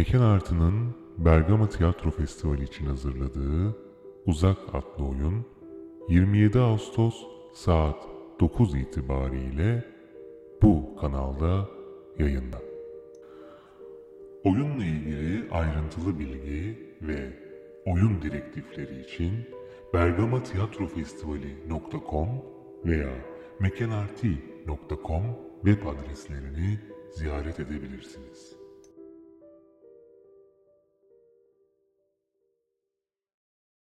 Mekan Artı'nın Bergama Tiyatro Festivali için hazırladığı Uzak adlı oyun 27 Ağustos saat 9 itibariyle bu kanalda yayında. Oyunla ilgili ayrıntılı bilgi ve oyun direktifleri için bergamatiyatrofestivali.com veya mekanarti.com web adreslerini ziyaret edebilirsiniz.